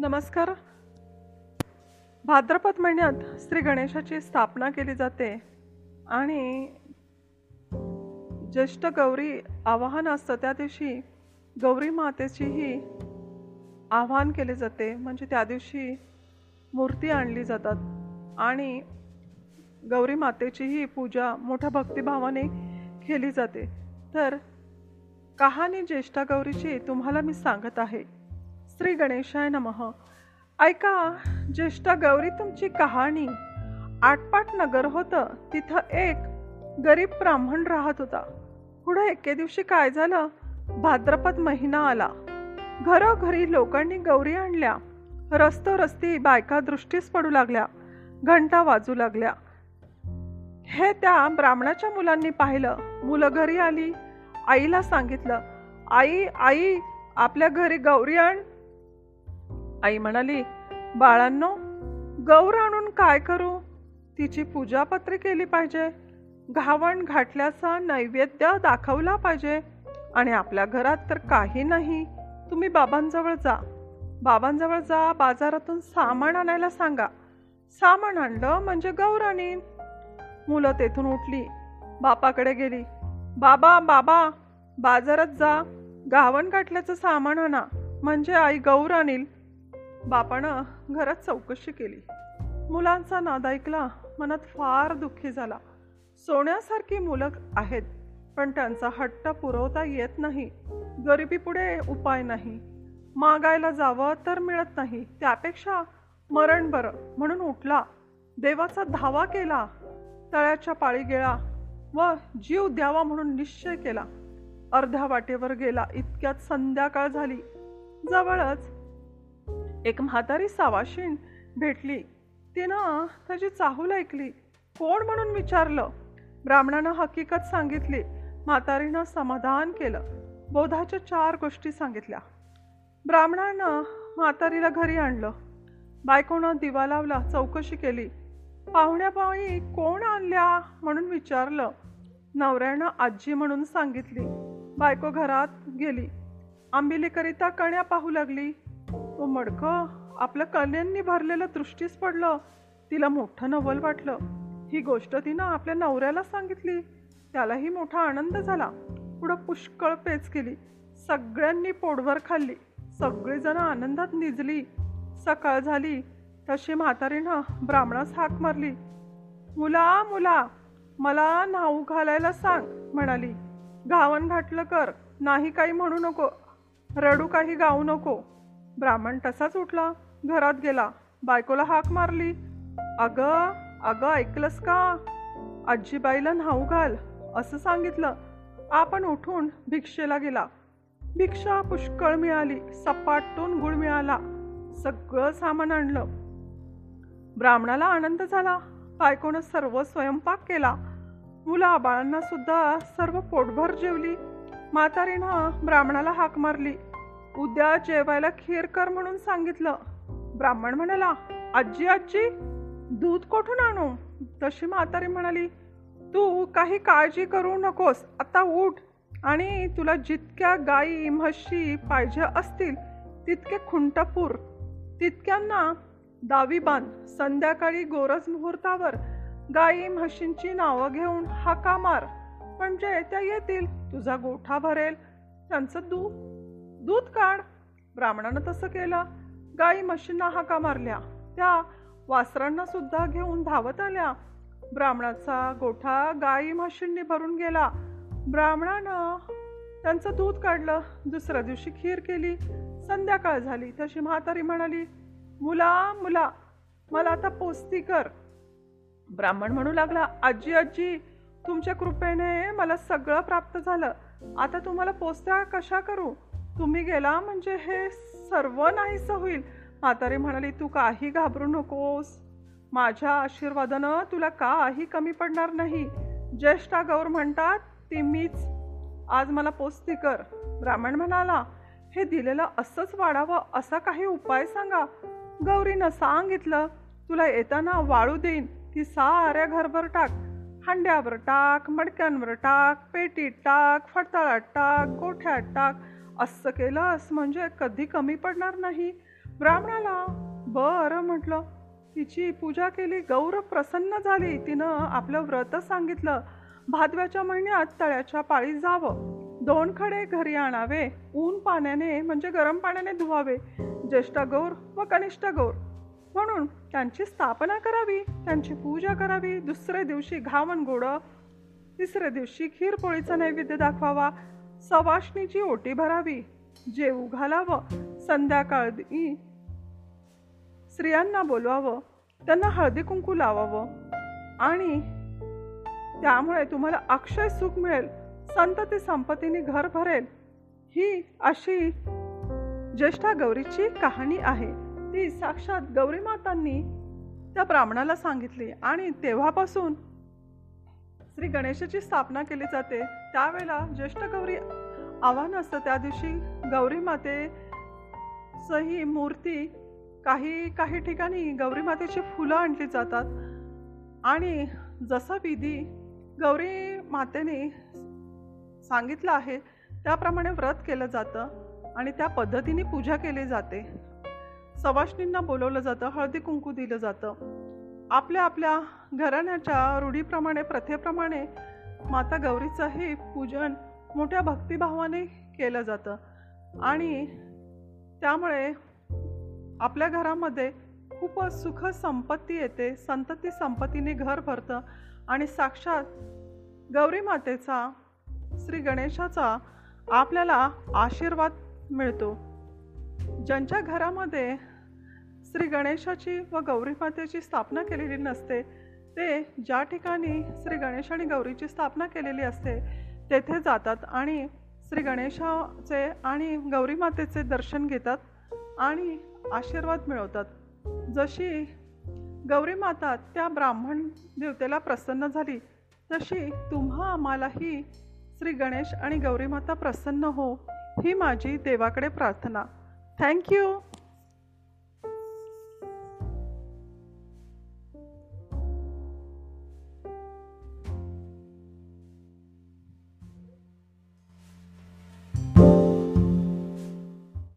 नमस्कार. भाद्रपद महिन्यात श्री गणेशाची स्थापना केली जाते आणि ज्येष्ठ गौरी आवाहन असतं त्या दिवशी गौरी मातेचीही आवाहन केले जाते. म्हणजे त्या दिवशी मूर्ती आणली जातात आणि गौरी मातेचीही पूजा मोठ्या भक्तिभावाने केली जाते. तर कहाणी ज्येष्ठा गौरीची तुम्हाला मी सांगत आहे. श्री गणेशाय नमः. ऐका ज्येष्ठा गौरी तुमची कहाणी. आटपाट नगर होतं तिथं एक गरीब ब्राह्मण राहत होता. पुढे एके दिवशी काय झालं? भाद्रपद महिना आला. घरोघरी लोकांनी गौरी आणल्या. रस्तो रस्ती बायका दृष्टीस पडू लागल्या. घंटा वाजू लागल्या. हे त्या ब्राह्मणाच्या मुलांनी पाहिलं. मुलं घरी आली. आईला सांगितलं आई आई आपल्या घरी गौरी आण. आई म्हणाली बाळांनो गौर आणून काय करू? तिची पूजापत्री केली पाहिजे. घावण घाटल्याचा नैवेद्य दाखवला पाहिजे. आणि आपल्या घरात तर काही नाही. तुम्ही बाबांजवळ जा. बाबांजवळ जा बाजारातून सामान आणायला सांगा. सामान आणलं म्हणजे गौर आणीन. मुलं तेथून उठली. बापाकडे गेली. बाबा बाबा बाजारात जा. गावण घाटल्याचं सामान आणा. म्हणजे आई गौर आणील. बापानं घरात चौकशी केली. मुलांचा नाद ऐकला मनात फार दुःखी झाला. सोन्यासारखी मुलं आहेत पण त्यांचा हट्ट पुरवता येत नाही. गरिबीपुढे उपाय नाही. मागायला जावं तर मिळत नाही. त्यापेक्षा मरण बरं म्हणून उठला. देवाचा धावा केला. तळ्याच्या पाळी गेला व जीव द्यावा म्हणून निश्चय केला. अर्ध्या वाटेवर गेला. इतक्यात संध्याकाळ झाली. जवळच एक म्हातारी सावाशीण भेटली. तिनं त्याची चाहूल ऐकली. कोण म्हणून विचारलं? ब्राह्मणानं हकीकत सांगितली. म्हातारीनं समाधान केलं. बोधाच्या चार गोष्टी सांगितल्या. ब्राह्मणानं म्हातारीला घरी आणलं. बायकोनं दिवा लावला चौकशी केली. पाहुण्यापाई कोण आणल्या म्हणून विचारलं. नवऱ्यानं आजी म्हणून सांगितली. बायको घरात गेली. आंबिलीकरिता कण्या पाहू लागली. तो मडक आपलं कन्यांनी भरलेलं दृष्टीस पडलं. तिला मोठं नवल वाटलं. ही गोष्ट तिनं आपल्या नवऱ्याला सांगितली. त्यालाही मोठा आनंद झाला. पुढं पुष्कळ पेच केली. सगळ्यांनी पोटभर खाल्ली. सगळीजण आनंदात निजली. सकाळ झाली. तशी म्हातारीनं ब्राह्मणास हाक मारली. मुला मुला मला न्हाऊ घालायला सांग म्हणाली. घावन घातलं कर. नाही काही म्हणू नको. रडू काही गाऊ नको. ब्राह्मण तसाच उठला घरात गेला. बायकोला हाक मारली. अगं अगं ऐकलंस का? आजीबाईला न्हाऊ घाल असं सांगितलं. आपण उठून भिक्षेला गेला. भिक्षा पुष्कळ मिळाली. सपाटून गुळ मिळाला. सगळं सामान आणलं. ब्राह्मणाला आनंद झाला. बायकोनं सर्व स्वयंपाक केला. मुला बाळांना सुद्धा सर्व पोटभर जेवली. म्हातारीनं ब्राह्मणाला हाक मारली. उद्या जेवायला खीर कर म्हणून सांगितलं. ब्राह्मण म्हणाला आजी आजी दूध कोठून आणू? तशी म्हातारी म्हणाली तू काही काळजी करू नकोस आता उठ आणि तुला जितक्या गाई म्हशी पाहिजे असतील तितके खुंटपूर तितक्यांना दावी बांध. संध्याकाळी गोरज मुहूर्तावर गाई म्हशींची नावं घेऊन हाका मार. म्हणजे त्या येतील तुझा गोठा भरेल. त्यांचं दूध दूध काढ. ब्राह्मणानं तसं केलं. गाई म्हशींना हाका मारल्या. त्या वासरांना सुद्धा घेऊन धावत आल्या. ब्राह्मणाचा गोठा गाई म्हशींनी भरून गेला. ब्राह्मणानं त्यांचं दूध काढलं. दुसऱ्या दिवशी खीर केली. संध्याकाळ झाली. तशी म्हातारी म्हणाली मुला मुला मला आता पोस्ती कर. ब्राह्मण म्हणू लागला आजी आजी तुमच्या कृपेने मला सगळं प्राप्त झालं. आता तुम्हाला पोस्त्या कशा करू? तुम्ही गेला म्हणजे हे सर्व नाहीसं होईल. म्हातारी म्हणाली तू काही घाबरू नकोस. माझ्या आशीर्वादानं तुला काही कमी पडणार नाही. ज्येष्ठा गौर म्हणतात ती मीच. आज मला पोस्ती कर. ब्राह्मण म्हणाला हे दिलेलं असंच वाढावं असा काही उपाय सांगा. गौरीनं सांगितलं तुला येताना वाळू देईन. ती साऱ्या घरभर टाक. हांड्यावर टाक मडक्यांवर टाक पेटीत टाक फडताळात टाक गोठ्यात टाक. असं केलंस म्हणजे कधी कमी पडणार नाही. ब्राह्मणाला बरं म्हटलं. तिची पूजा केली गौर प्रसन्न झाली. तिनं आपलं व्रत सांगितलं. भादव्याच्या महिन्यात तळ्याच्या पाळी जावं. दोन खडे घरी आणावे. ऊन पाण्याने म्हणजे गरम पाण्याने धुवावे. ज्येष्ठ गौर व कनिष्ठ गौर. म्हणून त्यांची स्थापना करावी. त्यांची पूजा करावी. दुसऱ्या दिवशी घावन गोड तिसऱ्या दिवशी खीरपोळीचा नैवेद्य दाखवावा. सवाष्णीची ओटी भरावी जेवू घालावं संध्याकाळी स्त्रियांना बोलवावं त्यांना हळदी कुंकू लावावं. आणि त्यामुळे तुम्हाला अक्षय सुख मिळेल संतती संपत्तीने घर भरेल. ही अशी ज्येष्ठा गौरीची कहाणी आहे. ती साक्षात गौरी मातांनी त्या ब्राह्मणाला सांगितली आणि तेव्हापासून श्री गणेशाची स्थापना केली जाते. त्यावेळेला ज्येष्ठ गौरी आव्हान असतं. त्या दिवशी गौरी माते सही मूर्ती काही काही ठिकाणी गौरी मातेची फुलं आणली जातात. आणि जसा विधी गौरी मातेने सांगितलं आहे त्याप्रमाणे व्रत केलं जातं आणि त्या पद्धतीने पूजा केली जाते. सवाष्णींना बोलवलं जातं हळदी कुंकू दिलं जातं. आपल्या आपल्या घराण्याच्या रूढीप्रमाणे प्रथेप्रमाणे माता गौरीचंही पूजन मोठ्या भक्तिभावाने केलं जातं. आणि त्यामुळे आपल्या घरामध्ये खूप सुख संपत्ती येते संतती संपत्तीने घर भरतं. आणि साक्षात गौरी मातेचा श्री गणेशाचा आपल्याला आशीर्वाद मिळतो. ज्यांच्या घरामध्ये श्री गणेशाची व गौरी मातेची स्थापना केलेली नसते ते ज्या ठिकाणी श्री गणेश आणि गौरीची स्थापना केलेली असते तेथे जातात आणि श्री गणेशाचे आणि गौरी मातेचे दर्शन घेतात आणि आशीर्वाद मिळवतात. जशी गौरी माता त्या ब्राह्मण देवतेला प्रसन्न झाली तशी तुम्हा आम्हालाही श्री गणेश आणि गौरी माता प्रसन्न हो ही माझी देवाकडे प्रार्थना. थँक्यू